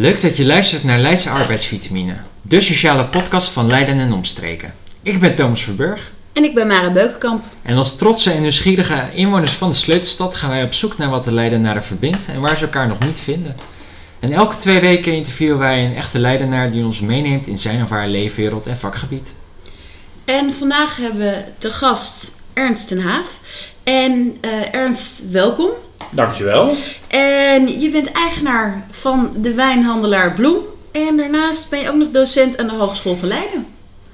Leuk dat je luistert naar Leidse Arbeidsvitamine, de sociale podcast van Leiden en omstreken. Ik ben Thomas Verburg. En ik ben Mara Beukenkamp. En als trotse en nieuwsgierige inwoners van de sleutelstad gaan wij op zoek naar wat de Leidenaren verbindt en waar ze elkaar nog niet vinden. En elke twee weken interviewen wij een echte Leidenaar die ons meeneemt in zijn of haar leefwereld en vakgebied. En vandaag hebben we te gast Ernst ten Haaf. En uh, Ernst, welkom. Dankjewel. En je bent eigenaar van de wijnhandelaar Bloem. En daarnaast ben je ook nog docent aan de Hogeschool van Leiden.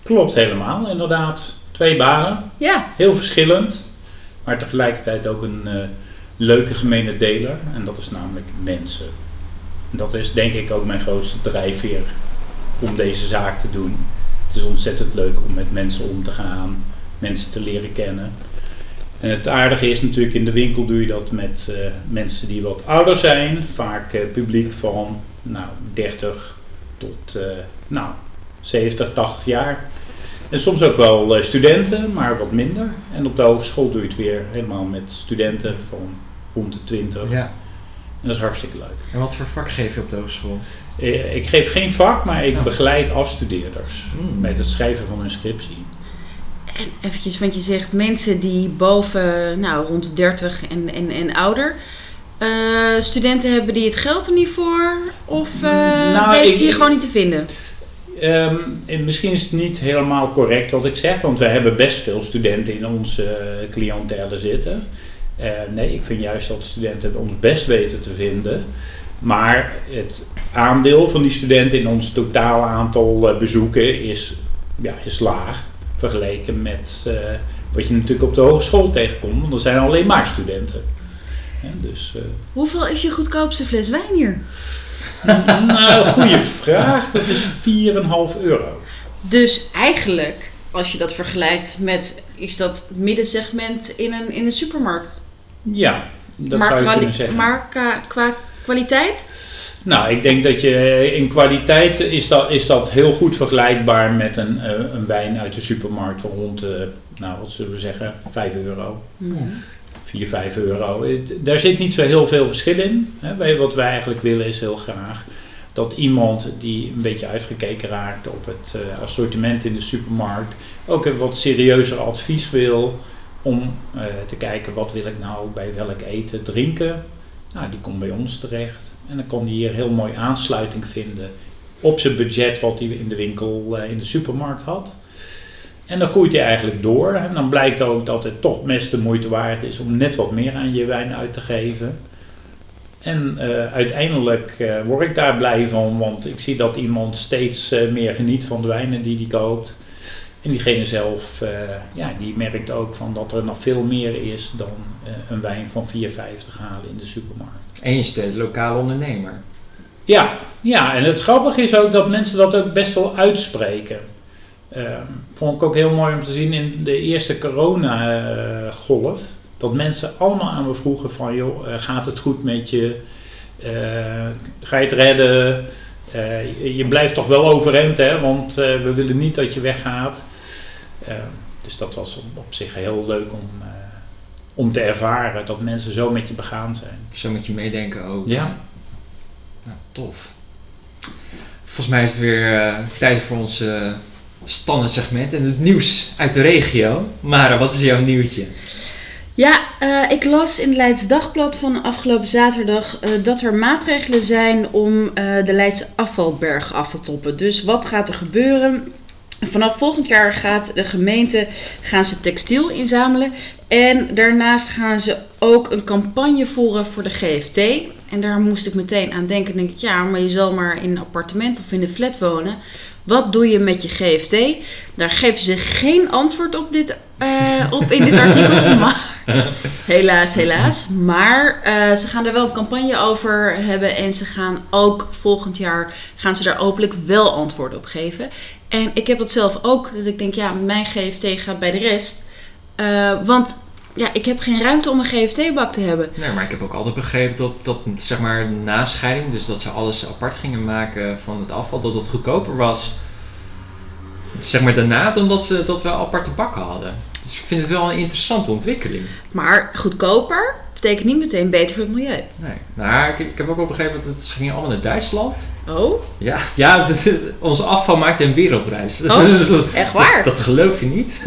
Klopt helemaal, inderdaad. Twee banen. Ja. Heel verschillend. Maar tegelijkertijd ook een uh, leuke gemene deler. En dat is namelijk mensen. En dat is denk ik ook mijn grootste drijfveer om deze zaak te doen. Het is ontzettend leuk om met mensen om te gaan, mensen te leren kennen. En het aardige is natuurlijk, in de winkel doe je dat met uh, mensen die wat ouder zijn. Vaak uh, publiek van nou, 30 tot uh, nou, 70, 80 jaar. En soms ook wel studenten, maar wat minder. En op de hogeschool doe je het weer helemaal met studenten van rond de 20. Ja. En dat is hartstikke leuk. En wat voor vak geef je op de hogeschool? Ik geef geen vak, maar ik Oh. begeleid afstudeerders Mm. met het schrijven van hun scriptie. En eventjes, want je zegt mensen die boven, nou, rond de 30 en, en, en ouder. eh, studenten hebben die het geld er niet voor? Of Nou, weten ik- ze je gewoon niet te vinden? Ehm, en misschien is het niet helemaal correct wat ik zeg, want we hebben best veel studenten in onze cliëntele zitten. Nee, ik vind juist dat studenten ons best weten te vinden. Maar het aandeel van die studenten in ons totaal aantal bezoeken is, ja, is laag. Vergeleken met eh, wat je natuurlijk op de hogeschool tegenkomt, want er zijn alleen maar studenten. Ja, dus, eh, Hoeveel is je goedkoopste fles wijn hier? nou, goede vraag. Dat is 4,5 euro. Dus eigenlijk, als je dat vergelijkt met, is dat het middensegment in een, in een supermarkt? Ja, dat maar zou je kwali- kunnen zeggen. maar qua, qua kwaliteit? Nou, ik denk dat je in kwaliteit is dat, is dat heel goed vergelijkbaar met een, eh, een wijn uit de supermarkt van rond, eh, nou wat zullen we zeggen, 5 euro. 4, 5 euro. Daar zit niet zo heel veel verschil in. Hè. Wat wij eigenlijk willen is heel graag dat iemand die een beetje uitgekeken raakt op het eh, assortiment in de supermarkt ook een wat serieuzer advies wil om eh, te kijken wat wil ik nou bij welk eten, drinken. Nou, die komt bij ons terecht en dan kan die hier heel mooi aansluiting vinden op zijn budget wat hij in de winkel, eh, in de supermarkt had. En dan groeit hij eigenlijk door. En dan blijkt ook dat het toch best de moeite waard is om net wat meer aan je wijn uit te geven. En eh, uiteindelijk eh, word ik daar blij van, want ik zie dat iemand steeds meer geniet van de wijnen die hij koopt. En diegene zelf, eh, ja, die merkt ook van dat er nog veel meer is dan eh, een wijn van 4,50 halen in de supermarkt. En je de lokale ondernemer. Ja, ja, en het grappige is ook dat mensen dat ook best wel uitspreken. Ehm, vond ik ook heel mooi om te zien in de eerste corona-golf. Dat mensen allemaal aan me vroegen van, joh, eh, gaat het goed met je? Ga je het redden? Je, blijft toch wel overeind, hè? Want we willen niet dat je weggaat. Ehm, dus dat was op, op zich heel leuk om, eh, om te ervaren dat mensen zo met je begaan zijn. Zo met je meedenken ook. Ja. Nou, tof. Volgens mij is het weer eh, tijd voor ons eh standaard segment en het nieuws uit de regio. Mara, wat is jouw nieuwtje? Ja, eh, ik las in het Leids Dagblad van afgelopen zaterdag eh, dat er maatregelen zijn om eh, de Leidse afvalberg af te toppen. Dus wat gaat er gebeuren? Vanaf volgend jaar gaat de gemeente gaan ze textiel inzamelen. En daarnaast gaan ze ook een campagne voeren voor de GFT. En daar moest ik meteen aan denken. Denk ik, ja, maar je zal maar in een appartement of in een flat wonen. Wat doe je met je GFT? Daar geven ze geen antwoord op, dit, eh, op in dit artikel. Maar, helaas, helaas. Maar eh, ze gaan er wel een campagne over hebben. En ze gaan ook volgend jaar gaan ze daar hopelijk wel antwoord op geven. En ik heb dat zelf ook. Dat ik denk, ja, mijn GFT gaat bij de rest. Eh, want ja, ik heb geen ruimte om een GFT-bak te hebben. Nee, maar ik heb ook altijd begrepen dat, dat zeg maar na scheiding, dus dat ze alles apart gingen maken van het afval, dat het goedkoper was. Zeg maar daarna dan dat, ze, dat we aparte bakken hadden. Dus ik vind het wel een interessante ontwikkeling. Maar goedkoper. Betekent niet meteen beter voor het milieu. Nee. Nou, ik, ik heb ook wel begrepen dat het ging allemaal naar Duitsland. Oh, Ja, ja onze afval maakt een wereldreis. Oh, Dat- echt waar? Dat, dat geloof je niet.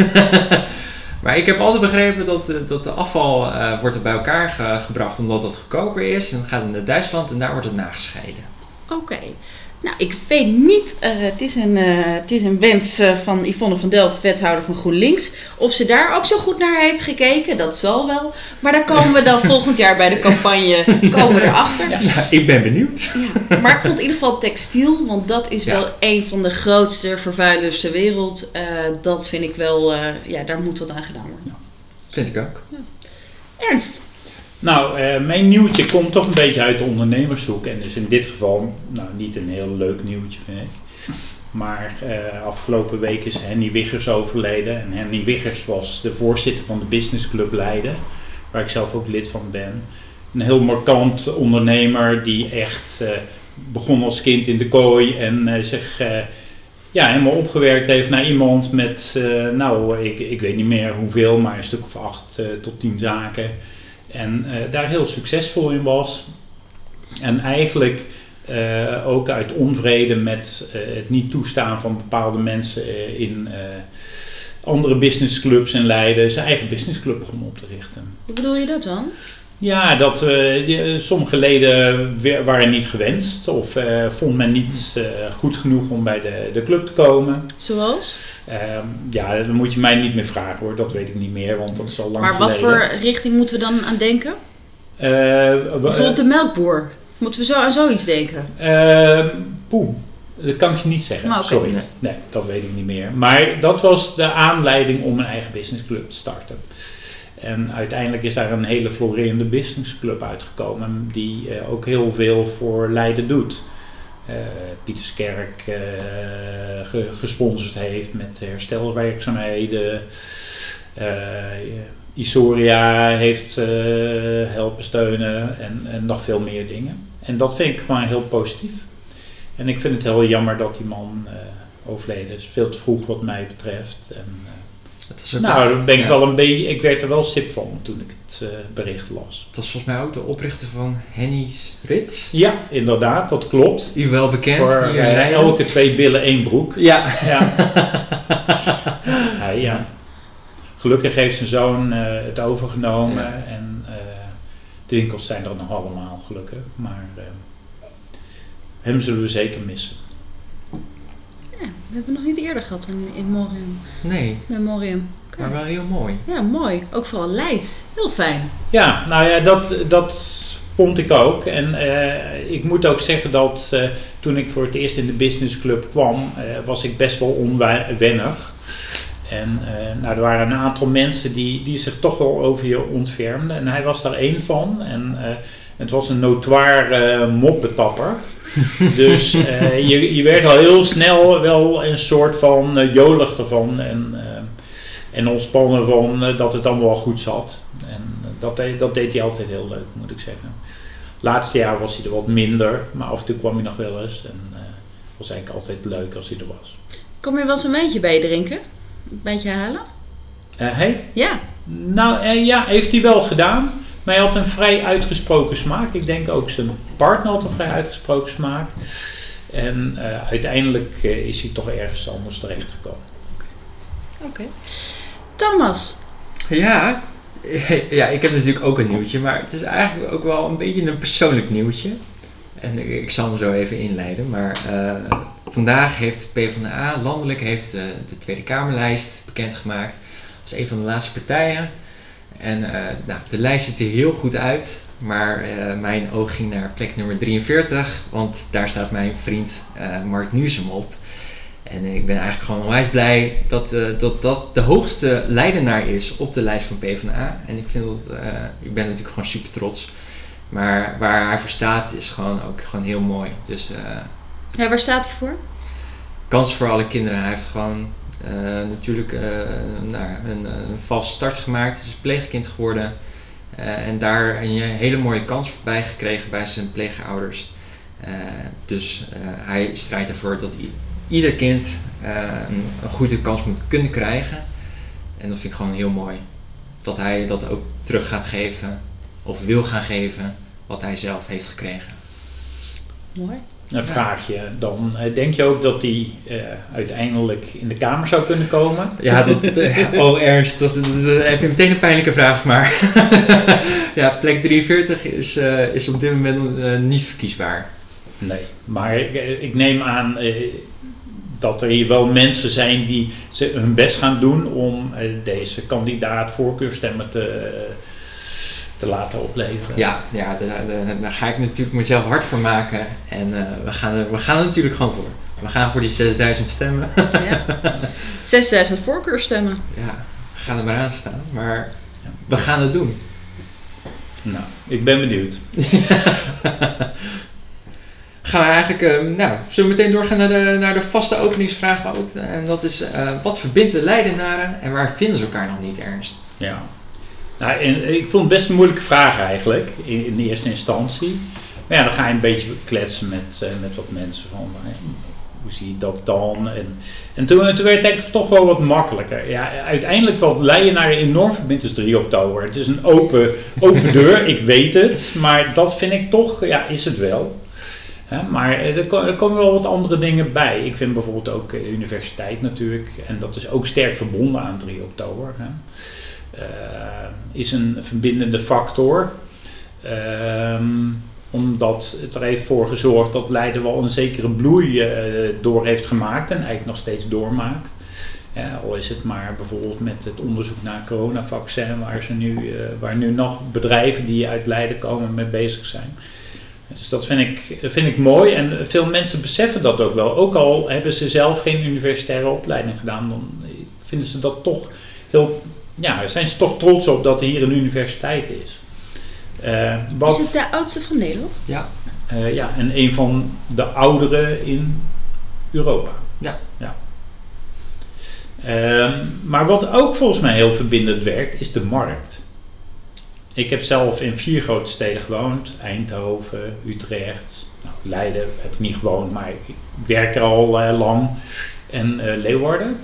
maar ik heb altijd begrepen dat, eh, dat de afval eh, wordt er bij elkaar ge- gebracht omdat het goedkoper is. En dan gaat het naar Duitsland en daar wordt het nagescheiden. Oké. Nou, ik weet niet, eh, het, is een, eh, het is een wens eh, van Yvonne van Delft, wethouder van GroenLinks. Of ze daar ook zo goed naar heeft gekeken, dat zal wel. Maar daar komen we dan volgend jaar bij de campagne komen we erachter. Nou, ik ben benieuwd. Ja, maar ik vond in ieder geval textiel, want dat is Ja. wel een van de grootste vervuilers ter wereld. Dat vind ik wel, ja, daar moet wat aan gedaan worden. Vind ik ook. Ernst, Nou, eh, mijn nieuwtje komt toch een beetje uit de ondernemershoek. En is in dit geval nou, niet een heel leuk nieuwtje, vind ik. Maar eh, afgelopen week is Henny Wiggers overleden. En Henny Wiggers was de voorzitter van de Business Club Leiden. Waar ik zelf ook lid van ben. Een heel markant ondernemer die echt eh, begon als kind in de kooi. En zich ja, helemaal opgewerkt heeft naar iemand met, nou, ik, ik weet niet meer hoeveel, maar een stuk of acht tot tien zaken. En eh, daar heel succesvol in was. En eigenlijk eh, ook uit onvrede met eh, het niet toestaan van bepaalde mensen in andere businessclubs in Leiden zijn eigen businessclub begon op te richten. hoe bedoel je dat dan? Ja, dat eh, die- sommige leden waren niet gewenst of eh, vond men niet eh, goed genoeg om bij de, de club te komen. Zoals? Ehm, ja, dan moet je mij niet meer vragen hoor, dat weet ik niet meer, want dat is al lang Maar wat voor richting moeten we dan aan denken? Eh, Bijvoorbeeld de melkboer. Moeten we zo aan zoiets denken? Ehm poeh, dat kan ik je niet zeggen. Oké. Sorry. Nee. Nee, dat weet ik niet meer. Maar dat was de aanleiding om een eigen businessclub te starten. En uiteindelijk is daar een hele florerende businessclub uitgekomen die eh, ook heel veel voor Leiden doet. Eh Pieterskerk eh, ge- gesponsord heeft met herstelwerkzaamheden. Isoria heeft helpen steunen en, nog veel meer dingen. En dat vind ik gewoon heel positief. En ik vind het heel jammer dat die man overleden is. Veel te vroeg wat mij betreft. En, Dat was ook nou, de- daar ben ik ja. wel een beetje, ik werd er wel sip van toen ik het eh, bericht las. Dat was volgens mij ook de oprichter van Henny's Rits. Ja, inderdaad, dat klopt. U wel bekend Voor eh, elke twee billen één broek. Ja. Ja. Hij, ja. Gelukkig heeft zijn zoon eh, het overgenomen Ja. en eh, de winkels zijn er nog allemaal gelukkig. Maar eh, hem zullen we zeker missen. We hebben nog niet eerder gehad in, in Morium. Nee, Memorium. Oké. maar wel heel mooi. Ja, mooi. Ook vooral Leids. Heel fijn. Ja, nou ja, dat, dat vond ik ook. En eh, ik moet ook zeggen dat eh, toen ik voor het eerst in de businessclub kwam, eh, was ik best wel onwennig. En eh, nou, er waren een aantal mensen die, die zich toch wel over je ontfermden. En hij was daar één van. En eh, het was een notoire eh moppetapper. dus eh, je, je werd al heel snel wel een soort van eh, jolig ervan. En, eh, en ontspannen van dat het allemaal wel goed zat. En dat, deed- dat deed hij altijd heel leuk, moet ik zeggen. Laatste jaar was hij er wat minder, maar af en toe kwam hij nog wel eens. En het was eigenlijk altijd leuk als hij er was. Kom je wel eens een wijntje bij je drinken? Een wijntje halen? Eh, hij? Ja. Nou ja, heeft hij wel gedaan. Maar hij had een vrij uitgesproken smaak. Ik denk ook zijn partner had een vrij uitgesproken smaak. En eh, uiteindelijk eh, is hij toch ergens anders terechtgekomen. Oké. Thomas. Ja, ja, ik heb natuurlijk ook een nieuwtje, maar het is eigenlijk ook wel een beetje een persoonlijk nieuwtje. En ik, ik zal hem zo even inleiden, maar eh, vandaag heeft PvdA landelijk heeft, eh, de Tweede Kamerlijst bekendgemaakt als een van de laatste partijen. En eh, nou, de lijst ziet er heel goed uit, maar eh, mijn oog ging naar plek nummer 43, want daar staat mijn vriend eh, Mark Nuzem op. En ik ben eigenlijk gewoon onwijs blij dat, dat dat de hoogste leidenaar is op de lijst van PvdA. En ik vind dat, ik ben natuurlijk gewoon super trots. Maar waar hij voor staat is gewoon ook gewoon heel mooi. Dus Ja, waar staat hij voor? kans voor alle kinderen. Hij heeft gewoon natuurlijk eh, nou, een, een vast start gemaakt. Hij is pleegkind geworden. Eh, en daar een hele mooie kans voorbij gekregen bij zijn pleegouders. Eh, dus eh, hij strijdt ervoor dat ieder kind eh, een, een goede kans moet kunnen krijgen. En dat vind ik gewoon heel mooi. Dat hij dat ook terug gaat geven of wil gaan geven wat hij zelf heeft gekregen. Mooi. Een vraagje, dan eh, denk je ook dat die eh, uiteindelijk in de Kamer zou kunnen komen? Ja, dat, eh, oh Ernst, dat, dat- dat- heb je meteen een pijnlijke vraag, maar ja, plek 43 is, is op dit moment niet verkiesbaar. Nee, maar ik, ik neem aan dat er hier wel mensen zijn die hun best gaan doen om deze kandidaat voorkeurstemmen te, te laten opleveren. Ja, ja daar, daar- daar ga ik natuurlijk mezelf hard voor maken en eh, we, gaan er, we gaan er natuurlijk gewoon voor. We gaan voor die 6000 stemmen. Ja. 6000 voorkeurstemmen. ja, we gaan er maar aan staan, maar we gaan het doen. Nou, ik ben benieuwd. Gaan we eigenlijk, eh, nou, zullen we meteen doorgaan naar de, naar de vaste openingsvraag ook. En dat is, eh, wat verbindt de Leidenaren en waar vinden ze elkaar nog niet, Ernst? Ja. Nou, en ik vond het best een moeilijke vraag eigenlijk, in, in de eerste instantie. Maar ja, dan ga je een beetje kletsen met, eh, met wat mensen van, eh, hoe zie je dat dan? En, en toen, toen werd het eigenlijk toch wel wat makkelijker. Ja, uiteindelijk wat Leijenaar enorm verbindt is 3 oktober. Het is een open, open deur, ik weet het. Maar dat vind ik toch, ja, is het wel. Maar eh, er, ko- komen wel wat andere dingen bij. Ik vind bijvoorbeeld ook eh, universiteit natuurlijk. En dat is ook sterk verbonden aan 3 oktober. Hè. Eh, is een verbindende factor. Ehm, omdat het er heeft voor gezorgd dat Leiden wel een zekere bloei eh, door heeft gemaakt en eigenlijk nog steeds doormaakt. Al is het maar bijvoorbeeld met het onderzoek naar coronavaccin, waar, ze nu, eh, waar nu nog bedrijven die uit Leiden komen mee bezig zijn. Dus dat vind ik, vind ik mooi en veel mensen beseffen dat ook wel. Ook al hebben ze zelf geen universitaire opleiding gedaan, dan vinden ze dat toch heel. Ja, zijn ze toch trots op dat er hier een universiteit is. Eh, wat- Is het de oudste van Nederland? Ja, eh, ja, en een van de oudere in Europa. Ja. ja. Ehm, maar wat ook volgens mij heel verbindend werkt, is de markt. Ik heb zelf in vier grote steden gewoond. Eindhoven, Utrecht, nou, Leiden heb ik niet gewoond, maar ik werk er al eh, lang. En eh, Leeuwarden.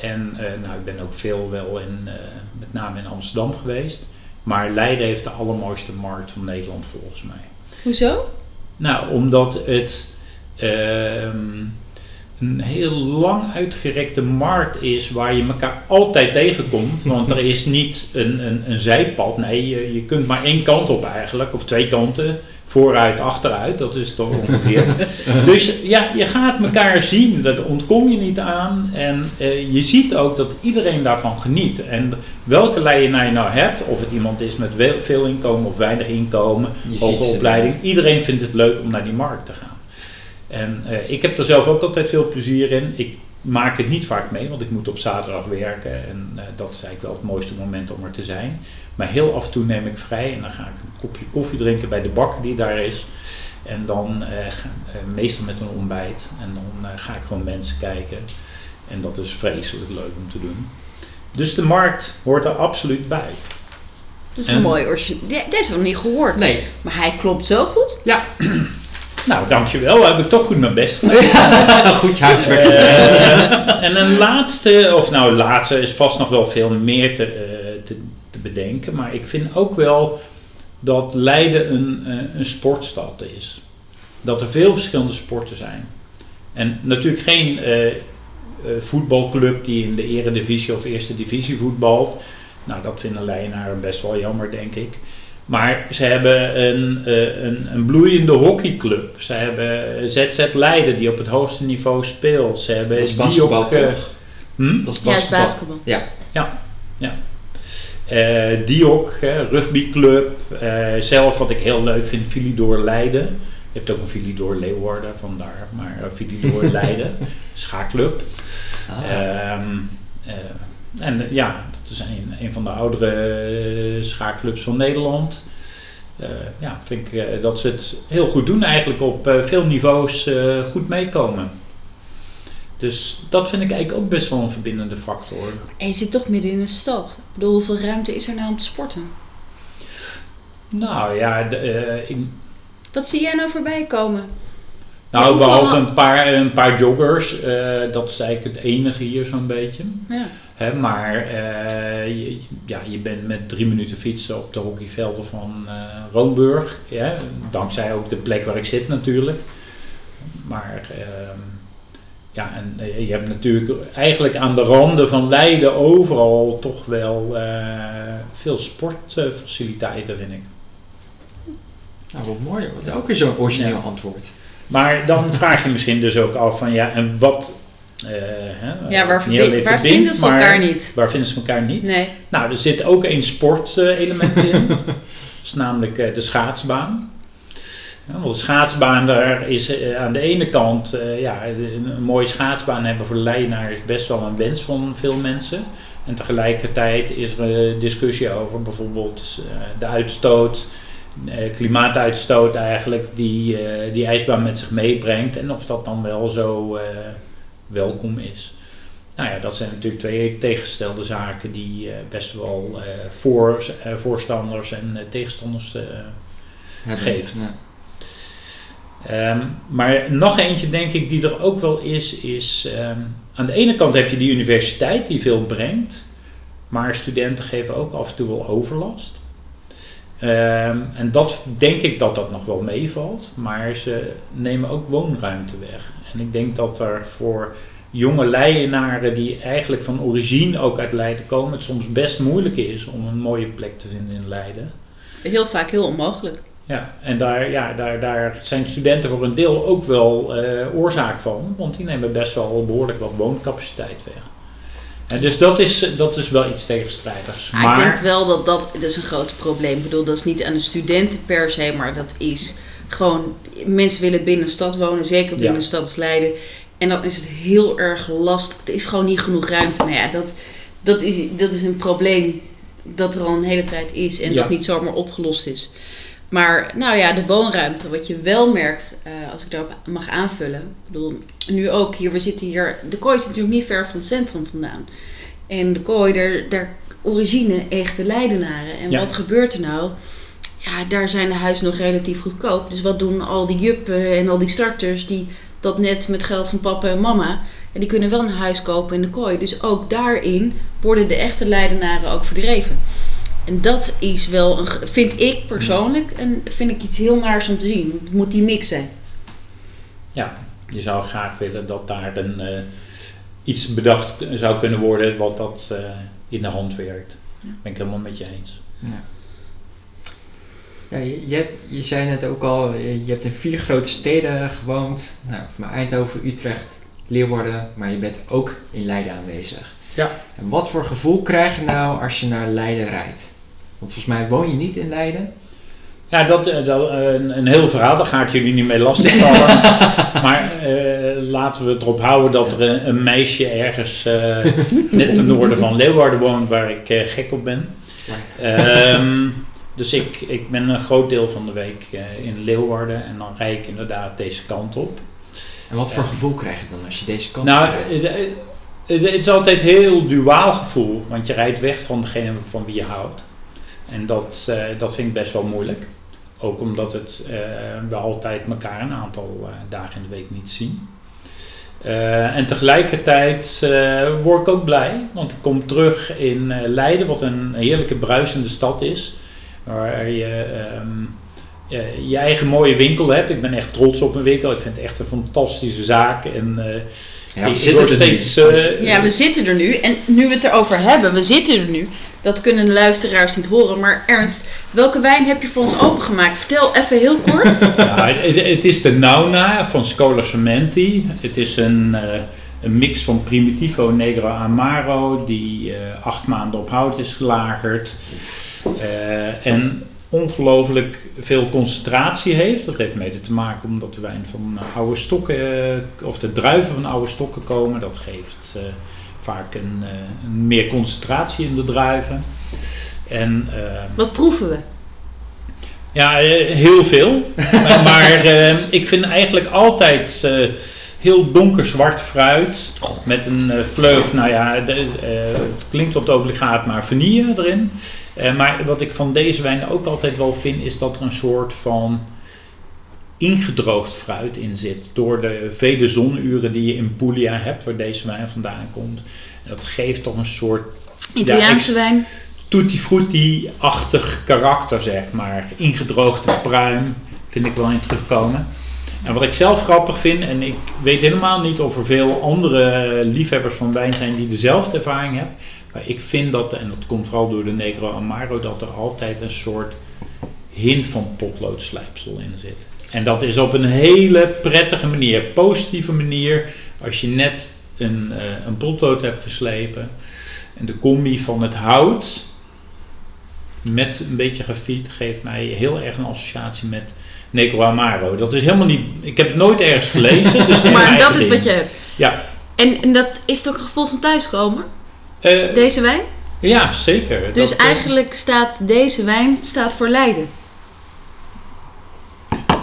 En eh, nou, ik ben ook veel wel in, eh, met name in Amsterdam geweest. Maar Leiden heeft de allermooiste markt van Nederland volgens mij. Hoezo? Nou, omdat het ehm, een heel lang uitgerekte markt is waar je elkaar altijd tegenkomt. Want er is niet een, een, een zijpad. Nee, je, je kunt maar één kant op eigenlijk, of twee kanten. Vooruit, achteruit, dat is toch ongeveer. dus ja, je gaat elkaar zien, daar ontkom je niet aan. En eh, je ziet ook dat iedereen daarvan geniet. En welke leienaar je nou hebt, of het iemand is met veel inkomen of weinig inkomen, hoge opleiding, iedereen vindt het leuk om naar die markt te gaan. En eh, ik heb er zelf ook altijd veel plezier in. Ik maak het niet vaak mee, want ik moet op zaterdag werken. En eh, dat is eigenlijk wel het mooiste moment om er te zijn. Maar heel af en toe neem ik vrij en dan ga ik een kopje koffie drinken bij de bakker die daar is. En dan eh, ga- meestal met een ontbijt. En dan ga ik gewoon mensen kijken. En dat is vreselijk leuk om te doen. Dus de markt hoort er absoluut bij. Dat is En- een mooi origine. Ja, Dit is nog niet gehoord. nee. Maar hij klopt zo goed. Ja, Nou, dankjewel. Heb ik toch goed mijn best gedaan. goed huiswerk. Eh, en een laatste, of nou laatste is vast nog wel veel meer te, eh, te, te bedenken. Maar ik vind ook wel dat Leiden een, eh, een sportstad is. Dat er veel verschillende sporten zijn. En natuurlijk geen voetbalclub die in de eredivisie of eerste divisie voetbalt. Nou, dat vinden Leidenaren best wel jammer, denk ik. Maar ze hebben een, eh, een, een bloeiende hockeyclub. Ze hebben ZZ Leiden die op het hoogste niveau speelt. Ze hebben Dat is basketbal, Diok, eh, toch? hm? Dat is Ja, het is basketbal. basketbal. Ja, Eh, Diok, hè, rugbyclub. Eh, zelf wat ik heel leuk vind, Philidor Leiden. Je hebt ook een Philidor Leeuwarden, vandaar. Maar uh, Philidor Leiden, schaakclub. Ah. En eh, ja, dat is een, een van de oudere eh, schaakclubs van Nederland. Eh, ja, vind ik dat ze het heel goed doen, eigenlijk op veel niveaus goed meekomen. Dus dat vind ik eigenlijk ook best wel een verbindende factor. En je zit toch midden in een stad. Ik bedoel, hoeveel ruimte is er nou om te sporten? Nou ja, de, ik- Wat zie jij nou voorbij komen? Nou, Ja, hoeveel- behalve een paar, een paar joggers, eh, dat is eigenlijk het enige hier zo'n beetje. Ja. Hè, maar eh, je, ja, je bent met drie minuten fietsen op de hockeyvelden van uh, Roomburg. Ja, dankzij ook de plek waar ik zit natuurlijk. Maar ehm, ja, en je hebt natuurlijk eigenlijk aan de randen van Leiden overal toch wel veel sportfaciliteiten, vind ik. Nou, wat mooi. Wat ook weer zo'n origineel antwoord. Maar dan vraag je misschien dus ook af van ja, en wat uh, hè, ja, waar, waar vinden ze elkaar niet? Waar vinden ze elkaar niet? Nee. Nou, er zit ook een sportelement in. dat is namelijk uh, de schaatsbaan. Ja, want de schaatsbaan, daar is uh, aan de ene kant, ja, een, een, mooie schaatsbaan hebben voor de Leidenaar is best wel een wens van veel mensen. En tegelijkertijd is er discussie over bijvoorbeeld de uitstoot, klimaatuitstoot eigenlijk, die die ijsbaan met zich meebrengt. En of dat dan wel zo welkom is. Nou ja, dat zijn natuurlijk twee tegenstelde zaken die best wel voor, voorstanders en tegenstanders geeft. Ja. Um, maar nog eentje denk ik die er ook wel is, is um, aan de ene kant heb je die universiteit die veel brengt, maar studenten geven ook af en toe wel overlast. Um, en dat denk ik dat dat nog wel meevalt, maar ze nemen ook woonruimte weg. En ik denk dat er voor jonge Leidenaren die eigenlijk van origine ook uit Leiden komen, het soms best moeilijk is om een mooie plek te vinden in Leiden. Heel vaak heel onmogelijk. Ja, en daar, ja, daar, daar zijn studenten voor een deel ook wel uh, oorzaak van, want die nemen best wel behoorlijk wat wooncapaciteit weg. En dus dat is, dat is wel iets tegenstrijdigs. Maar, ik denk wel dat dat, dat is een groot probleem. Ik bedoel, dat is niet aan de studenten per se, maar dat is gewoon, mensen willen binnen een stad wonen, zeker binnen ja. de stad Leiden. En dan is het heel erg lastig. Er is gewoon niet genoeg ruimte. Nou ja, dat, dat, is, dat is een probleem dat er al een hele tijd is en dat niet zomaar opgelost is. Maar nou ja, de woonruimte, wat je wel merkt, uh, als ik daarop mag aanvullen. Ik bedoel, nu ook hier, we zitten hier. De kooi is natuurlijk niet ver van het centrum vandaan. En de kooi, daar, daar origine echte Leidenaren. En wat gebeurt er nou? ja, daar zijn de huizen nog relatief goedkoop. Dus wat doen al die juppen en al die starters die dat net met geld van papa en mama. En die kunnen wel een huis kopen in de kooi. Dus ook daarin worden de echte Leidenaren ook verdreven. En dat is wel, een, vind ik persoonlijk, en vind ik iets heel naars om te zien. Het moet die mix zijn. Ja, je zou graag willen dat daar een, uh, iets bedacht zou kunnen worden wat dat uh, in de hand werkt. Ja. Ben ik helemaal met je eens. Ja. Ja, je, je, je, zei net ook al, je, je, hebt in vier grote steden gewoond. Nou, van Eindhoven, Utrecht, Leeuwarden, maar je bent ook in Leiden aanwezig. Ja. En wat voor gevoel krijg je nou als je naar Leiden rijdt? Want volgens mij woon je niet in Leiden. Ja, dat, eh, dat een, een heel verhaal, daar ga ik jullie niet mee lastigvallen. maar uh, laten we het erop houden dat er een, een meisje ergens uh, net ten noorden van Leeuwarden woont, waar ik uh, gek op ben. Um, dus ik, ik ben een groot deel van de week in Leeuwarden en dan rijd ik inderdaad deze kant op. En wat voor gevoel krijg je dan als je deze kant nou, op rijdt? Het, het is altijd heel duaal gevoel, want je rijdt weg van degene van wie je houdt. En dat, uh, dat vind ik best wel moeilijk. Ook omdat het, uh, we altijd elkaar een aantal dagen in de week niet zien. en tegelijkertijd word ik ook blij, want ik kom terug in Leiden, wat een heerlijke bruisende stad is Waar je um, je, je eigen mooie winkel hebt. Ik ben echt trots op mijn winkel. Ik vind het echt een fantastische zaak. En uh, ja, we zitten steeds. Uh, ja, we zitten er nu. En nu we het erover hebben, we zitten er nu. Dat kunnen de luisteraars niet horen. Maar Ernst, welke wijn heb je voor ons opengemaakt? Vertel even heel kort. ja, het, is de Nauna van Scola Cementi. Het is een, uh, een mix van Primitivo Negro Amaro, die uh, acht maanden op hout is gelagerd. Uh, en ongelooflijk veel concentratie heeft. Dat heeft mede te maken omdat de wijn van oude stokken, of de druiven van oude stokken komen. Dat geeft vaak een, een, meer concentratie in de druiven. En, Wat proeven we? Ja, heel veel. maar ik vind eigenlijk altijd heel donker zwart fruit. Met een vleug, nou ja, het, het klinkt op het obligaat, maar vanille erin. Maar wat ik van deze wijn ook altijd wel vind, is dat er een soort van ingedroogd fruit in zit. Door de vele zonuren die je in Puglia hebt, waar deze wijn vandaan komt. En dat geeft toch een soort Italiaanse wijn. tutti frutti-achtig karakter, zeg maar. Ingedroogde pruim vind ik wel in terugkomen. En wat ik zelf grappig vind, en ik weet helemaal niet of er veel andere liefhebbers van wijn zijn die dezelfde ervaring hebben. Maar ik vind dat, en dat komt vooral door de Negro Amaro, dat er altijd een soort hint van potloodslijpsel in zit. En dat is op een hele prettige manier, positieve manier, als je net een, uh, een potlood hebt geslepen. En de combi van het hout met een beetje grafiet geeft mij heel erg een associatie met Negro Amaro. Dat is helemaal niet. Ik heb het nooit ergens gelezen. Dus maar dat is wat je hebt. Ja. En, en dat is toch een gevoel van thuiskomen? Uh, deze wijn? Ja, zeker. Dus dat, eigenlijk staat deze wijn staat voor Leiden.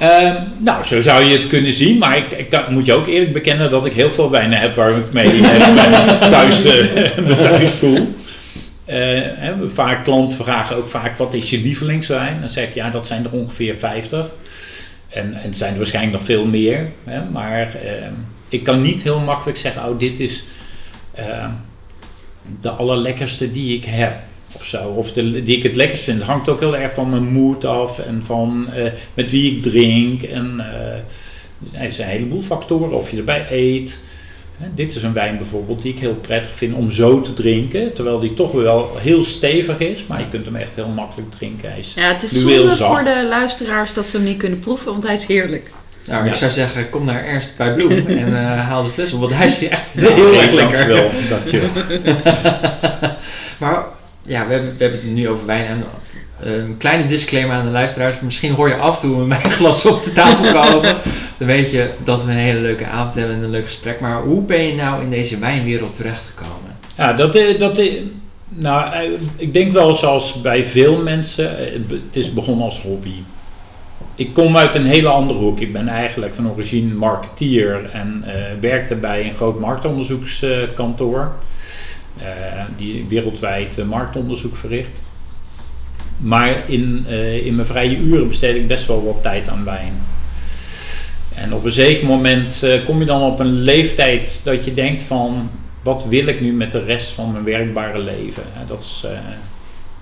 Uh, nou, zo zou je het kunnen zien, maar ik, ik, moet je ook eerlijk bekennen dat ik heel veel wijnen heb waar ik mee thuis, uh, thuis voel. Uh, vaak klanten vragen ook vaak wat is je lievelingswijn? Dan zeg ik ja, dat zijn er ongeveer 50. En, en het zijn er waarschijnlijk nog veel meer. Hè? Maar ehm, ik kan niet heel makkelijk zeggen, oh dit is ehm, de allerlekkerste die ik heb. Of zo, of de, die ik het lekkerst vind. Het hangt ook heel erg van mijn moed af en van uh, met wie ik drink. En uh, er zijn een heleboel factoren, of je erbij eet. Dit is een wijn bijvoorbeeld die ik heel prettig vind om zo te drinken. Terwijl die toch wel heel stevig is. Maar je kunt hem echt heel makkelijk drinken. Hij is ja, het is zonde voor de luisteraars dat ze hem niet kunnen proeven. Want hij is heerlijk. Nou, ik zou zeggen, kom naar Ernst bij Bloem en uh, haal de fles op. Want hij is echt heel nou, erg lekker. Wel, dank je. maar ja, we hebben, we hebben het nu over wijn. En een kleine disclaimer aan de luisteraars. Misschien hoor je af en toe mijn glas op de tafel komen. dan weet je dat we een hele leuke avond hebben en een leuk gesprek. Maar hoe ben je nou in deze wijnwereld terechtgekomen? Ja, dat, dat, nou, eh, ik denk wel zoals bij veel mensen. Eh, het is begonnen als hobby. Ik kom uit een hele andere hoek. Ik ben eigenlijk van origine marketeer en werkte bij een groot marktonderzoekskantoor. Die wereldwijd marktonderzoek verricht. Maar in, uh, in mijn vrije uren besteed ik best wel wat tijd aan wijn. En op een zeker moment kom je dan op een leeftijd dat je denkt van... wat wil ik nu met de rest van mijn werkbare leven? dat is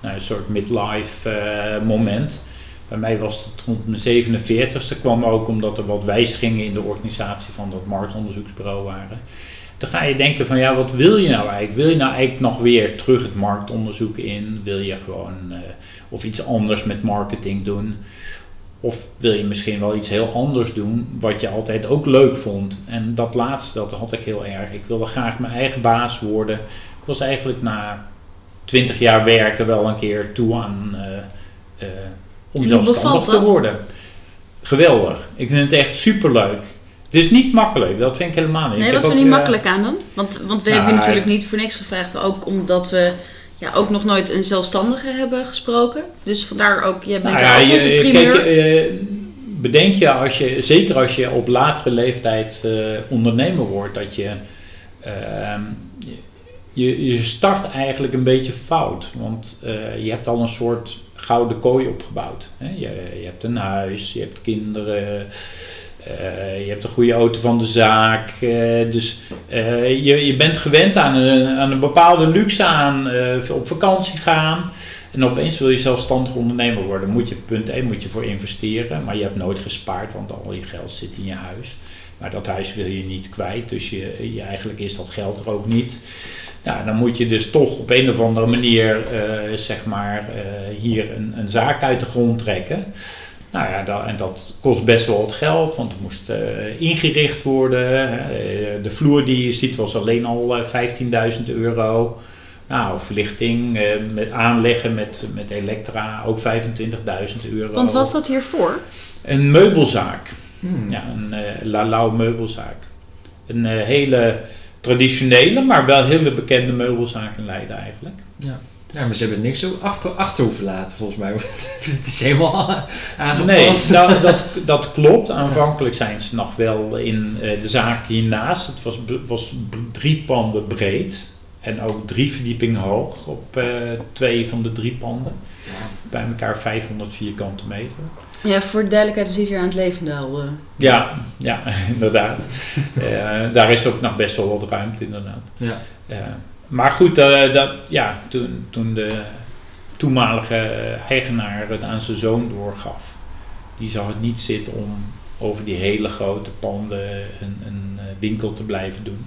nou, een soort midlife moment. Bij mij was het rond mijn 47ste. kwam ook omdat er wat wijzigingen in de organisatie van dat marktonderzoeksbureau waren dan ga je denken van ja, wat wil je nou eigenlijk? Wil je nou eigenlijk nog weer terug het marktonderzoek in? Wil je gewoon uh, of iets anders met marketing doen? Of wil je misschien wel iets heel anders doen, wat je altijd ook leuk vond? En dat laatste, dat had ik heel erg. Ik wilde graag mijn eigen baas worden. Ik was eigenlijk na twintig jaar werken wel een keer toe aan uh, uh, om zelfstandig te worden. Geweldig. Ik vind het echt superleuk. Het is niet makkelijk, dat vind ik helemaal niet. Nee, wat is er niet uh, makkelijk aan dan? Want, want we nou, hebben natuurlijk niet voor niks gevraagd, ook omdat we ja, ook nog nooit een zelfstandige hebben gesproken. Dus vandaar ook, jij bent nou, ja, onze primeur. Kijk, uh, bedenk je, als je, zeker als je op latere leeftijd uh, ondernemer wordt, dat je, ehm, je, je start eigenlijk een beetje fout. Want je hebt al een soort gouden kooi opgebouwd. Hè? Je, je hebt een huis, je hebt kinderen. Uh, je hebt een goede auto van de zaak. Uh, dus uh, je, je bent gewend aan een, aan een bepaalde luxe, aan op vakantie gaan. En opeens wil je zelfstandig ondernemer worden. Moet je, punt 1 moet je voor investeren. Maar je hebt nooit gespaard, want al je geld zit in je huis. Maar dat huis wil je niet kwijt. Dus je, je eigenlijk is dat geld er ook niet. Nou, dan moet je dus toch op een of andere manier, zeg maar, hier een, een zaak uit de grond trekken. Nou ja, dat, en dat kost best wel wat geld, want het moest uh, ingericht worden. Uh, de vloer die je ziet was alleen al uh, eh, 15.000 euro. Nou, verlichting met aanleggen met, met elektra ook 25.000 euro. Want was dat hiervoor? Een meubelzaak. Hmm. Ja, een Lalau meubelzaak. Een hele traditionele, maar wel hele bekende meubelzaak in Leiden eigenlijk. Ja. Ja, maar ze hebben niks zo achter hoeven laten, volgens mij. het is helemaal aangepast. Nee, nou, dat, dat klopt. Aanvankelijk zijn ze nog wel in uh, de zaak hiernaast. Het was, was drie panden breed. En ook drie verdiepingen hoog op uh, twee van de drie panden. Bij elkaar 500 vierkante meter. Ja, voor de duidelijkheid, we zitten hier aan het Levendal. Uh. Ja, ja, inderdaad. daar is ook nog best wel wat ruimte, inderdaad. Ja. Maar goed, eh, dat, ja, toen, toen de toenmalige eigenaar het aan zijn zoon doorgaf, die zag het niet zitten om over die hele grote panden een, een eh, winkel te blijven doen.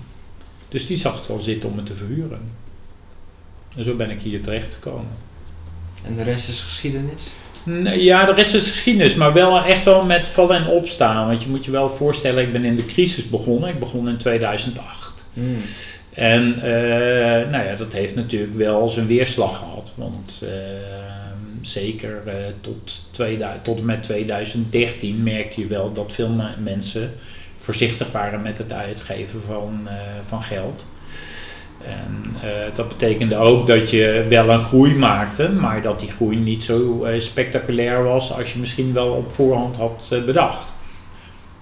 Dus die zag het wel zitten om het te verhuren. En zo ben ik hier terecht gekomen. En de rest is geschiedenis? Ja, de rest is geschiedenis, maar wel echt wel met vallen en opstaan. Want je moet je wel voorstellen, ik ben in de crisis begonnen. Ik begon in 2008. Hmm. En eh, nou ja, dat heeft natuurlijk wel zijn weerslag gehad. Want eh, zeker eh, tot, 2000, tot en met 2013 merkte je wel dat veel me- mensen voorzichtig waren met het uitgeven van, van geld. En dat betekende ook dat je wel een groei maakte, maar dat die groei niet zo spectaculair was als je misschien wel op voorhand had bedacht.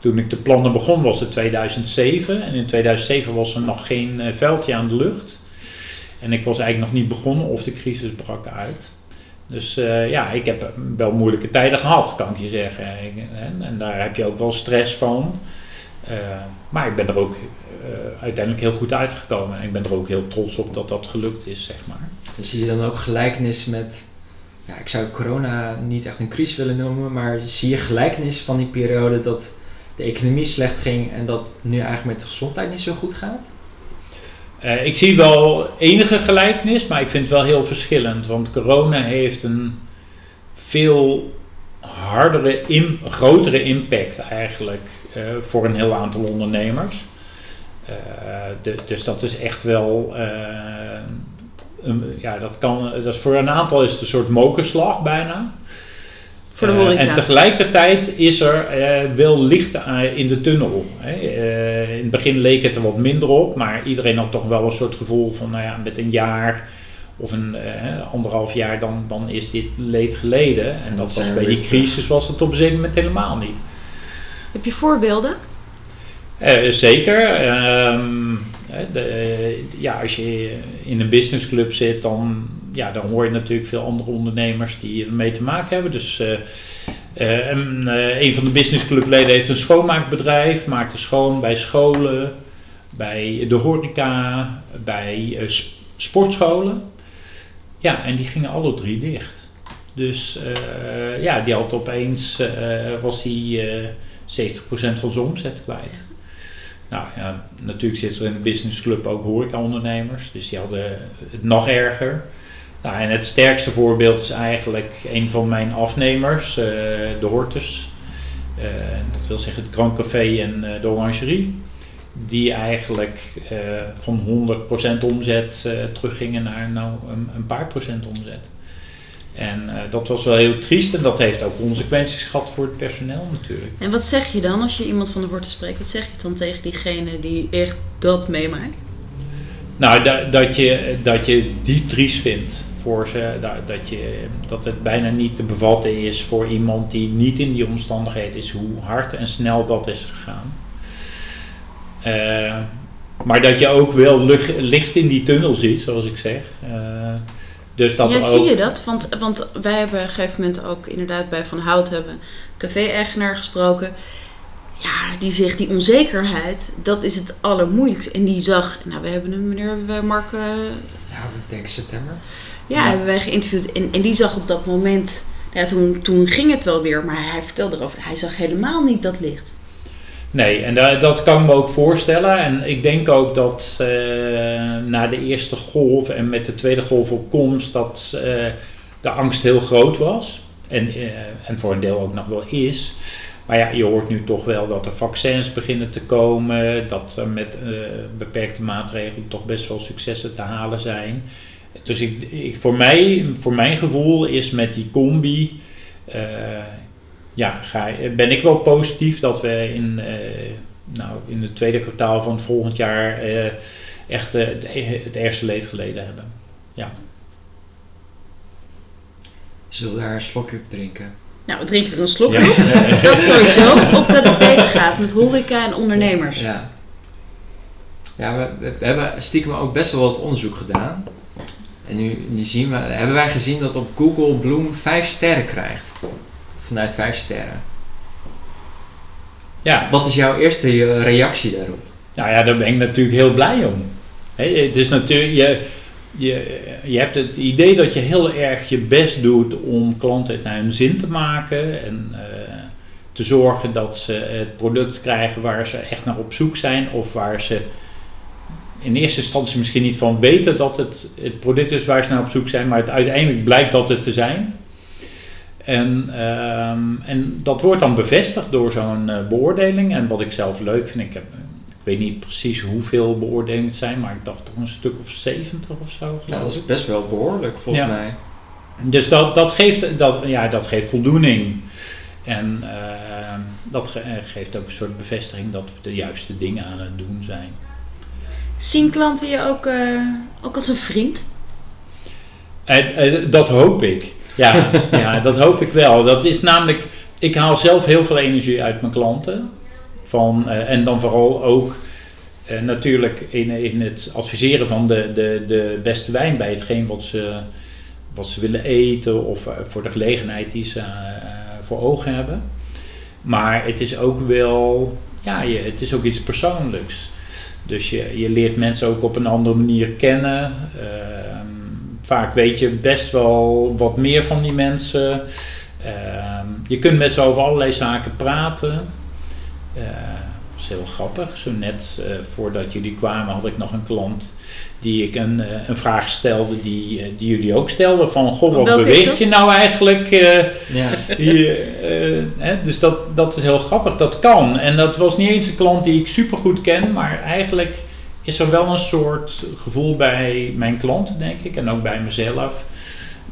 Toen ik de plannen begon was het 2007 en in 2007 was er nog geen eh, veldje aan de lucht. En ik was eigenlijk nog niet begonnen of de crisis brak uit. Dus eh, ja, ik heb wel moeilijke tijden gehad, kan ik je zeggen. En, en daar heb je ook wel stress van. Eh, maar ik ben er ook eh, uiteindelijk heel goed uitgekomen. En ik ben er ook heel trots op dat dat gelukt is, zeg maar. Dus zie je dan ook gelijkenis met, ja, ik zou corona niet echt een crisis willen noemen, maar zie je gelijkenis van die periode dat de economie slecht ging en dat nu eigenlijk met de gezondheid niet zo goed gaat? Eh, ik zie wel enige gelijkenis, maar ik vind het wel heel verschillend. Want corona heeft een veel hardere, grotere impact eigenlijk eh, voor een heel aantal ondernemers. Eh, de- dus dat is echt wel. een, ja, dat, kan, dat is voor een aantal is het een soort mokerslag bijna. Voor de Eh, horeca. en tegelijkertijd is er eh, wel licht eh, in de tunnel. Hè. Eh, in het begin leek het er wat minder op, maar iedereen had toch wel een soort gevoel van, nou ja, met een jaar of een eh, anderhalf jaar, dan, dan is dit leed geleden. En dat dat was bij die crisis was het op een zeker moment helemaal niet. Heb je voorbeelden? Eh, zeker. Ehm, hè, de, ja, als je in een businessclub zit, dan, ja, dan hoor je natuurlijk veel andere ondernemers die ermee te maken hebben. Dus eh, eh, eh, een van de businessclubleden heeft een schoonmaakbedrijf, maakte schoon bij scholen, bij de horeca, bij sportscholen. Ja, en die gingen alle drie dicht. Dus ja, die had opeens, was die eh 70% van zijn omzet kwijt. Nou ja, natuurlijk zitten er in de businessclub ook horecaondernemers, dus die hadden het nog erger. Nou, en het sterkste voorbeeld is eigenlijk een van mijn afnemers, eh, de Hortus. Eh, dat wil zeggen het Grand Café en eh, de Orangerie. Die eigenlijk van 100% omzet teruggingen naar nou, een, een paar procent omzet. En dat was wel heel triest en dat heeft ook consequenties gehad voor het personeel natuurlijk. En wat zeg je dan als je iemand van de horten spreekt? Wat zeg je dan tegen diegene die echt dat meemaakt? Nou, da- dat, je, dat je diep triest vindt voor ze. Da- dat, je, dat het bijna niet te bevatten is voor iemand die niet in die omstandigheden is, hoe hard en snel dat is gegaan. Eh, maar dat je ook wel lucht, licht in die tunnel ziet, zoals ik zeg. Eh, dus dat ja, zie je dat? Want, want wij hebben op een gegeven moment ook inderdaad bij Van Hout hebben een café-eigenaar gesproken. Ja, die zegt die onzekerheid, dat is het allermoeilijkste. En die zag, nou we hebben hem, meneer Mark, eh, Ja, ik denk september. Ja, hebben wij geïnterviewd. En, en die zag op dat moment, ja, toen, toen ging het wel weer, maar hij vertelde erover, hij zag helemaal niet dat licht. Nee, en da- dat kan ik me ook voorstellen. En ik denk ook dat eh, na de eerste golf en met de tweede golf op komst, dat eh, de angst heel groot was. En, eh, en voor een deel ook nog wel is. Maar ja, je hoort nu toch wel dat er vaccins beginnen te komen. Dat er met beperkte maatregelen toch best wel successen te halen zijn. Dus ik, ik, voor, mij, voor mijn gevoel is met die combi. eh, ja, ga, ben ik wel positief dat we in, eh, nou, in het tweede kwartaal van het volgend jaar eh, echt het, het ergste leed geleden hebben. Zullen we daar een slokje op drinken? Nou, we drinken er een slok Ja. op. Dat sowieso, op dat het beter gaat met horeca en ondernemers. Ja. Ja, we, we- we hebben stiekem ook best wel wat onderzoek gedaan. En nu, nu zien we, hebben wij gezien dat op Google Bloom 5 sterren krijgt. Vanuit 5 sterren. Ja, Wat is jouw eerste reactie daarop? nou ja, daar ben ik natuurlijk heel blij om. Het is natuurlijk, je, je, je hebt het idee dat je heel erg je best doet om klanten het naar hun zin te maken en eh, te zorgen dat ze het product krijgen waar ze echt naar op zoek zijn of waar ze in eerste instantie misschien niet van weten dat het het product is waar ze naar op zoek zijn, maar het uiteindelijk blijkt dat het te zijn. En, ehm, en dat wordt dan bevestigd door zo'n eh, beoordeling. En wat ik zelf leuk vind, ik, heb, ik weet niet precies hoeveel beoordelingen het zijn, maar ik dacht toch een stuk of 70 of zo. Ja, dat is best wel behoorlijk volgens Ja. mij. Dus dat, dat, geeft, dat, ja, dat geeft voldoening. En ehm, dat ge- eh, geeft ook een soort bevestiging dat we de juiste dingen aan het doen zijn. Zien klanten je ook, eh, ook als een vriend? En, eh, dat hoop ik. Ja, ja, dat hoop ik wel. Dat is namelijk, ik haal zelf heel veel energie uit mijn klanten. Van, eh, en dan vooral ook eh, natuurlijk in, in het adviseren van de, de, de beste wijn bij hetgeen wat ze, wat ze willen eten of eh, voor de gelegenheid die ze eh, voor ogen hebben. Maar het is ook wel, ja, je, het is ook iets persoonlijks. Dus je, je leert mensen ook op een andere manier kennen. Ehm, vaak weet je best wel wat meer van die mensen. Ehm, je kunt met ze over allerlei zaken praten. Eh, dat is heel grappig. Zo net eh, voordat jullie kwamen had ik nog een klant die ik een, eh, een vraag stelde die, eh, die jullie ook stelden. Van, goh, wat beweegt dat? je nou eigenlijk? eh, Ja. die, eh, hè, dus dat, dat is heel grappig, dat kan. En dat was niet eens een klant die ik super goed ken, maar eigenlijk is er wel een soort gevoel bij mijn klanten, denk ik, en ook bij mezelf,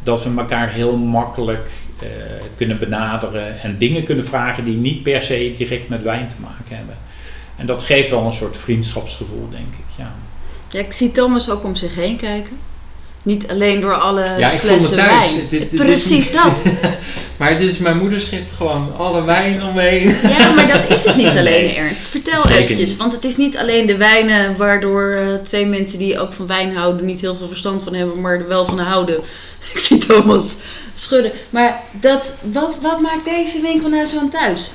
dat we elkaar heel makkelijk eh, kunnen benaderen en dingen kunnen vragen die niet per se direct met wijn te maken hebben. En dat geeft wel een soort vriendschapsgevoel, denk ik. Ja. Ja, ik zie Thomas ook om zich heen kijken. Niet alleen door alle Ja, ik flessen thuis. wijn. Dit- dit- Precies dit- dat. Maar dit is mijn moederschip, gewoon alle wijn omheen. Ja, maar dat is het niet alleen, Nee, Ernst. Vertel zeker eventjes, niet. want het is niet alleen de wijnen waardoor eh, twee mensen die ook van wijn houden niet heel veel verstand van hebben, maar er wel van houden. Ik zie Thomas schudden. Maar dat, wat, wat maakt deze winkel nou zo aan thuis?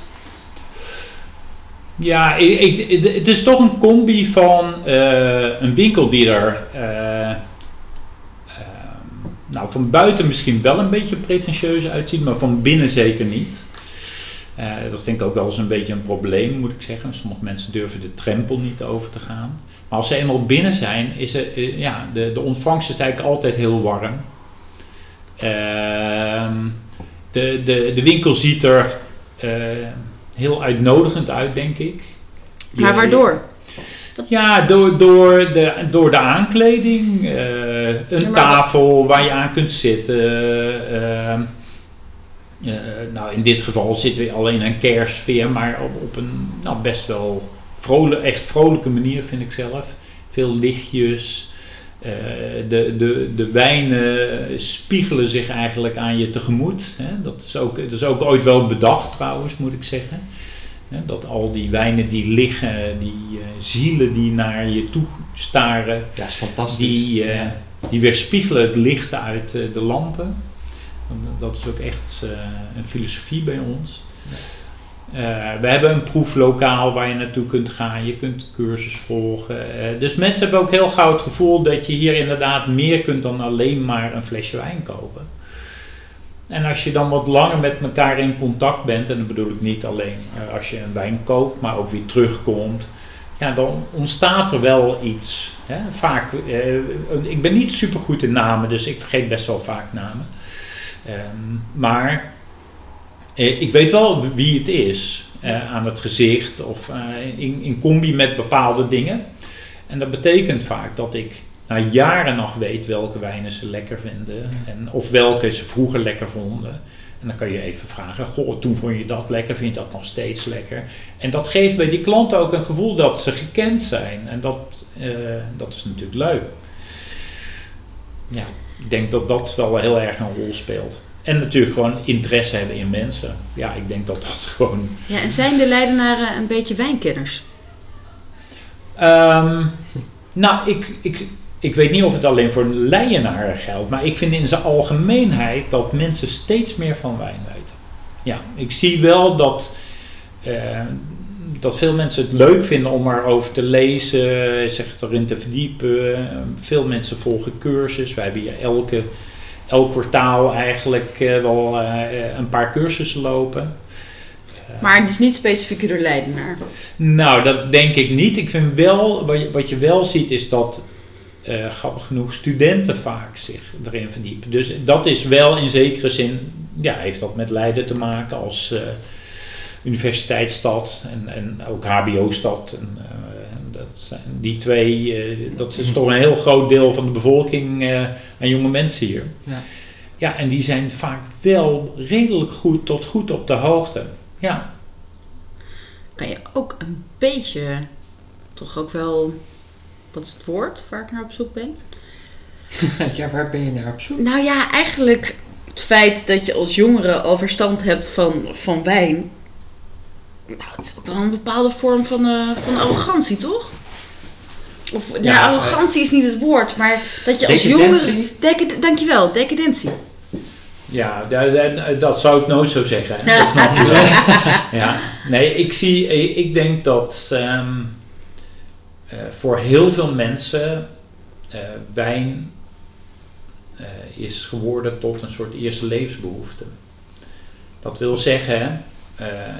Ja, ik, het- is toch een combi van eh, een winkel die er eh, nou, van buiten misschien wel een beetje pretentieus uitziet, maar van binnen zeker niet. Eh, dat vind ik ook wel eens een beetje een probleem, moet ik zeggen. Sommige mensen durven de drempel niet over te gaan. Maar als ze eenmaal binnen zijn, is er, ja, de, de ontvangst is eigenlijk altijd heel warm. Ehm, de, de, de winkel ziet er heel uitnodigend uit, denk ik. Maar waardoor? Ja, door, door, de, door de aankleding. eh, een Ja, tafel waar je aan kunt zitten. ehm, eh, nou, in dit geval zitten we al in een kerstsfeer, maar op, op een nou, best wel vrolijk, echt vrolijke manier vind ik zelf. Veel lichtjes. Eh, de, de, de wijnen spiegelen zich eigenlijk aan je tegemoet. Hè? Dat, is ook, dat is ook ooit wel bedacht trouwens, moet ik zeggen. Hè, dat al die wijnen die liggen, die eh, zielen die naar je toe staren, Ja, is fantastisch. die, eh, die weerspiegelen het licht uit de lampen. Dat is ook echt een filosofie bij ons. Eh, we hebben een proeflokaal waar je naartoe kunt gaan. Je kunt cursus volgen. Eh, dus mensen hebben ook heel gauw het gevoel dat je hier inderdaad meer kunt dan alleen maar een flesje wijn kopen. En als je dan wat langer met elkaar in contact bent, en dat bedoel ik niet alleen eh, als je een wijn koopt, maar ook weer terugkomt, ja, dan ontstaat er wel iets. Hè? Vaak, ik ben niet super goed in namen, dus ik vergeet best wel vaak namen. Ehm, maar ik weet wel wie het is eh, aan het gezicht of eh, in, in combi met bepaalde dingen. En dat betekent vaak dat ik na jaren nog weet welke wijnen ze lekker vinden. En, of welke ze vroeger lekker vonden. En dan kan je even vragen, goh, toen vond je dat lekker, vind je dat nog steeds lekker? En dat geeft bij die klanten ook een gevoel dat ze gekend zijn. En dat, eh, dat is natuurlijk leuk. Ja, ik denk dat dat wel heel erg een rol speelt. En natuurlijk gewoon interesse hebben in mensen. Ja, ik denk dat dat gewoon... Ja, en zijn de Leidenaren een beetje wijnkenners? Ehm, nou, ik, ik, ik weet niet of het alleen voor Leijenaren geldt, maar ik vind in zijn algemeenheid dat mensen steeds meer van wijn weten. Ja, ik zie wel dat, eh, dat veel mensen het leuk vinden om erover te lezen, zich erin te verdiepen. Veel mensen volgen cursus. Wij hebben hier elke, elk kwartaal eigenlijk eh, wel eh, een paar cursussen lopen. Maar het is niet specifiek door Leidenaar. Nou, dat denk ik niet. Ik vind wel, wat je, wat je wel ziet, is dat uh, grappig genoeg studenten vaak zich erin verdiepen. Dus dat is wel in zekere zin, ja, heeft dat met Leiden te maken als uh, universiteitsstad en, en ook HBO-stad. En, uh, zijn die twee, dat is toch een heel groot deel van de bevolking en jonge mensen hier. Ja. ja, en die zijn vaak wel redelijk goed tot goed op de hoogte. Ja. Kan je ook een beetje, toch ook wel wat is het woord waar ik naar op zoek ben? ja, waar ben je naar op zoek? Nou ja, eigenlijk het feit dat je als jongere al verstand hebt van, van wijn. Nou, het is ook wel een bepaalde vorm van, uh, van arrogantie, toch? Of, ja, nou, arrogantie is niet het woord, maar dat je als jongere... Dankjewel, decadentie. Ja, dat, dat zou ik nooit zo zeggen. Dat snap je wel. ja. Nee, ik zie, ik denk dat... Um, uh, voor heel veel mensen uh, wijn uh, is geworden tot een soort eerste levensbehoefte. Dat wil zeggen,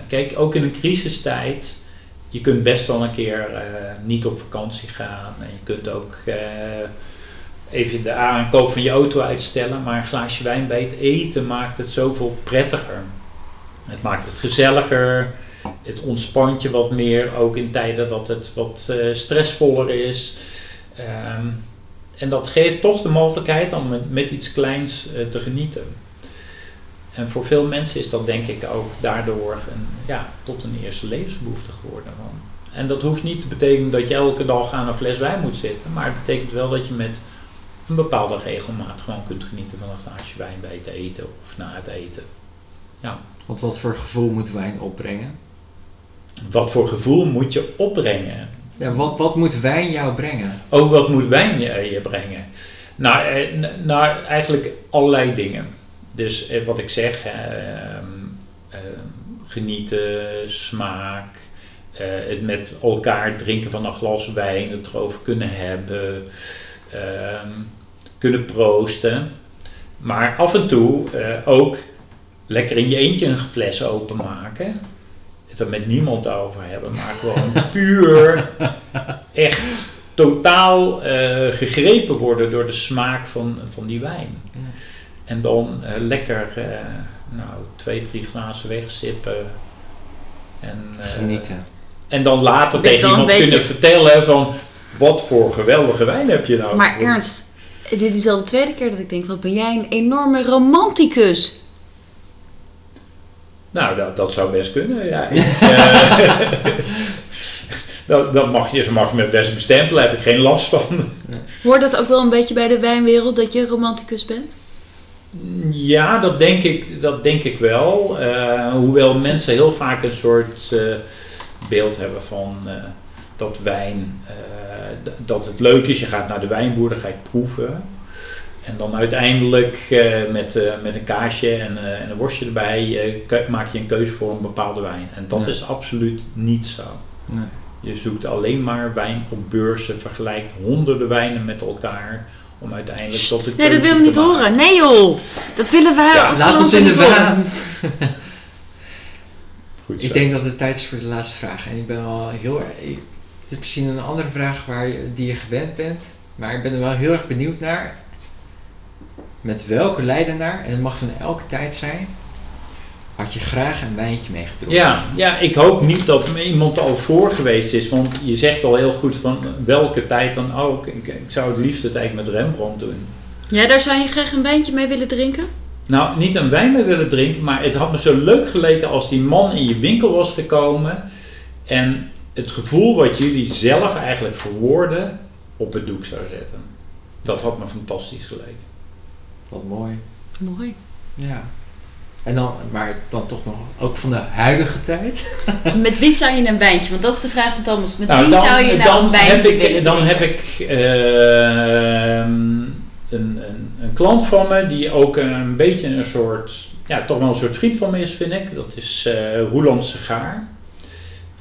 kijk, ook in een crisistijd, je kunt best wel een keer niet op vakantie gaan en je kunt ook even de aankoop van je auto uitstellen, maar een glaasje wijn bij het eten maakt het zoveel prettiger. Het maakt het gezelliger het ontspant je wat meer, ook in tijden dat het wat uh, stressvoller is. Um, en dat geeft toch de mogelijkheid om met, iets kleins te genieten. En voor veel mensen is dat denk ik ook daardoor een, ja, tot een eerste levensbehoefte geworden. En dat hoeft niet te betekenen dat je elke dag aan een fles wijn moet zitten, maar het betekent wel dat je met een bepaalde regelmaat gewoon kunt genieten van een glaasje wijn bij het eten of na het eten. Ja. Want wat voor gevoel moet wijn opbrengen? Wat voor gevoel moet je opbrengen? Ja, wat, wat moet wijn jou brengen? Oh, wat moet wijn je, je brengen? Nou, eh, nou, eigenlijk allerlei dingen. Dus eh, wat ik zeg, eh, eh, genieten, smaak, eh, het met elkaar drinken van een glas wijn, het erover kunnen hebben, ehm, kunnen proosten. Maar af en toe eh, ook lekker in je eentje een fles openmaken het er met niemand over hebben, maar gewoon puur echt totaal uh, gegrepen worden door de smaak van, van die wijn. Ja. En dan uh, lekker uh, nou, twee, drie glazen wegsippen. En, Genieten. En dan later tegen iemand beetje... kunnen vertellen van wat voor geweldige wijn heb je nou. Maar Ernst, dit is al de tweede keer dat ik denk, wat ben jij een enorme romanticus. Nou, dat, dat zou best kunnen, ja. uh, dat, dat mag je, mag je me best bestempelen, daar heb ik geen last van. Hoort dat ook wel een beetje bij de wijnwereld, dat je romanticus bent? Ja, dat denk ik, dat denk ik wel. Uh, hoewel mensen heel vaak een soort uh, beeld hebben van dat wijn, dat het leuk is, je gaat naar de wijnboer, dan ga je proeven. En dan uiteindelijk met, met een kaasje en, en een worstje erbij maak je een keuze voor een bepaalde wijn. En dat is absoluut niet zo. Nee. Je zoekt alleen maar wijn op beurzen, vergelijkt honderden wijnen met elkaar om uiteindelijk tot het. Nee, dat willen we niet horen. Nee joh, dat willen wij ja, als Laat ons in de. Goed ik denk dat het tijd is voor de laatste vraag. En ik ben wel heel erg. Het is misschien een andere vraag waar je, die je gewend bent. Maar ik ben er wel heel erg benieuwd naar met welke leidenaar, en het mag van elke tijd zijn, had je graag een wijntje meegedronken? Ja, ja, ik hoop niet dat iemand al voor geweest is, want je zegt al heel goed van welke tijd dan ook. Ik, ik zou het liefst het eigenlijk met Rembrandt doen. Ja, daar zou je graag een wijntje mee willen drinken? Nou, niet een wijn mee willen drinken, maar het had me zo leuk geleken als die man in je winkel was gekomen en het gevoel wat jullie zelf eigenlijk verwoorden op het doek zou zetten. Dat had me fantastisch geleken. Wat mooi. Mooi. Ja. En dan, maar dan toch nog ook van de huidige tijd. Met wie zou je een wijntje? Want dat is de vraag van Thomas. Met nou, wie zou je nou een wijntje heb ik, Dan heb ik uh, een, een, een, klant van me die ook een beetje een soort, ja, toch wel een soort vriend van me is, vind ik. Dat is uh, Roland Segaar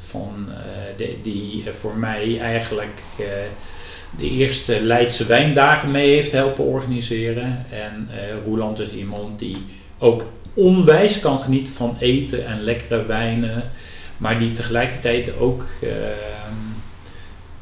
van, eh, de- die eh, voor mij eigenlijk eh, de eerste Leidse wijndagen mee heeft helpen organiseren. En eh Roeland is iemand die ook onwijs kan genieten van eten en lekkere wijnen. Maar die tegelijkertijd ook ehm,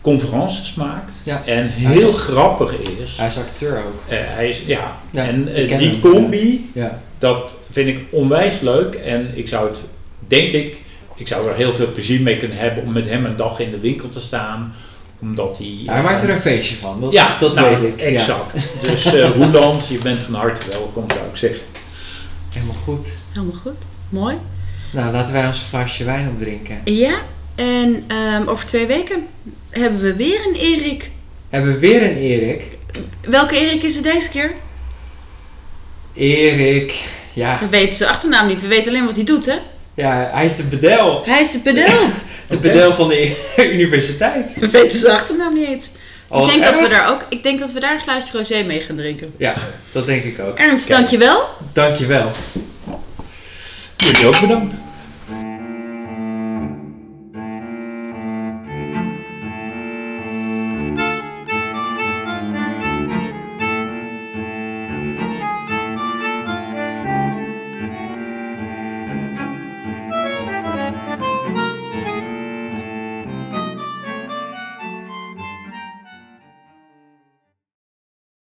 conferences maakt. Ja. En is heel grappig is. Hij is acteur ook. Eh, hij is, ja. Ja, en eh, die hem. combi, Ja. dat vind ik onwijs leuk. En ik zou het, denk ik, ik zou er heel veel plezier mee kunnen hebben om met hem een dag in de winkel te staan. Omdat hij... Hij maakt er een feestje van, dat, ja, dat nou, weet ik. Ja. Exact. Dus eh Roeland, je bent van harte welkom, zou ik zeggen. Helemaal goed. Helemaal goed. Mooi. Nou, laten wij ons glaasje wijn opdrinken. Ja, en ehm, over twee weken hebben we weer een Erik. Hebben we weer een Erik. Welke Erik is het deze keer? Erik. Ja, We weten zijn achternaam niet. We weten alleen wat hij doet, hè? ja, hij is de bedel. Hij is de pedel. De bedel van de universiteit. We weten zijn achternaam niet eens. Ik, denk dat we daar ook, ik denk dat we daar een glaasje rosé mee gaan drinken. Ja, dat denk ik ook. Ernst, Kijk, dankjewel. Dankjewel. Jullie ook bedankt.